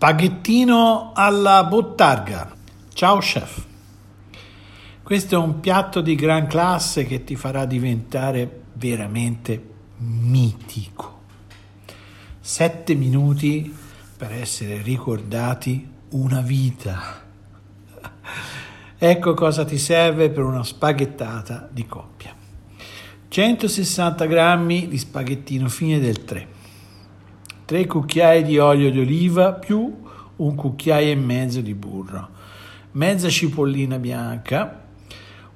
Spaghettino alla bottarga. Ciao chef. Questo è un piatto di gran classe che ti farà diventare veramente mitico. Sette minuti per essere ricordati una vita. Ecco cosa ti serve per una spaghettata di coppia. 160 g di spaghettino fine del 3 3 cucchiai di olio di oliva più un cucchiaio e mezzo di burro, mezza cipollina bianca,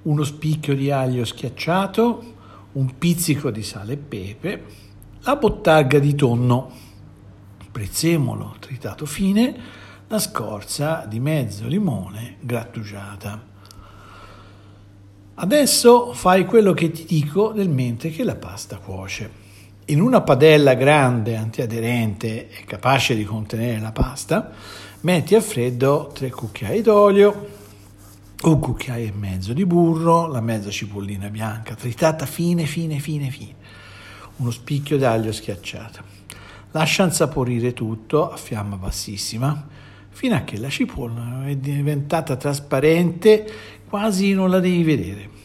uno spicchio di aglio schiacciato, un pizzico di sale e pepe, la bottarga di tonno, prezzemolo tritato fine, la scorza di mezzo limone grattugiata. Adesso fai quello che ti dico nel mentre che la pasta cuoce. In una padella grande, antiaderente e capace di contenere la pasta, metti a freddo 3 cucchiai d'olio, un cucchiaio e mezzo di burro, la mezza cipollina bianca tritata fine, fine, fine, fine, uno spicchio d'aglio schiacciato. Lascia insaporire tutto a fiamma bassissima fino a che la cipolla è diventata trasparente, quasi non la devi vedere.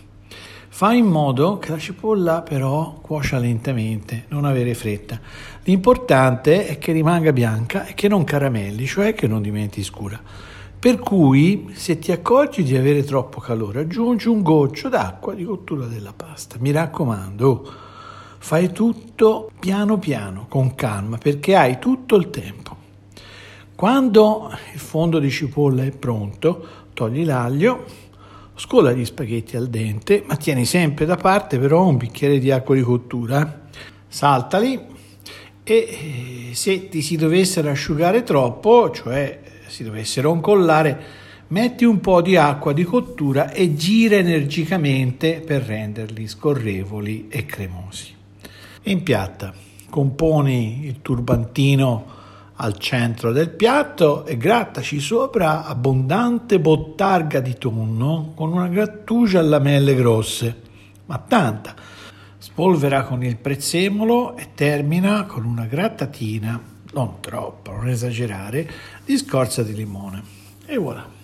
Fai in modo che la cipolla però cuocia lentamente, non avere fretta. L'importante è che rimanga bianca e che non caramelli, cioè che non diventi scura. Per cui, se ti accorgi di avere troppo calore, aggiungi un goccio d'acqua di cottura della pasta. Mi raccomando, fai tutto piano piano, con calma, perché hai tutto il tempo. Quando il fondo di cipolla è pronto, togli l'aglio, Scola gli spaghetti al dente, ma tieni sempre da parte però un bicchiere di acqua di cottura. Saltali e eh, se ti si dovessero asciugare troppo, cioè si dovessero incollare, metti un po' di acqua di cottura e gira energicamente per renderli scorrevoli e cremosi. Impiatta, componi il turbantino al centro del piatto e grattaci sopra abbondante bottarga di tonno con una grattugia a lamelle grosse, ma tanta. Spolvera con il prezzemolo e termina con una grattatina, non troppo, non esagerare, di scorza di limone. E voilà.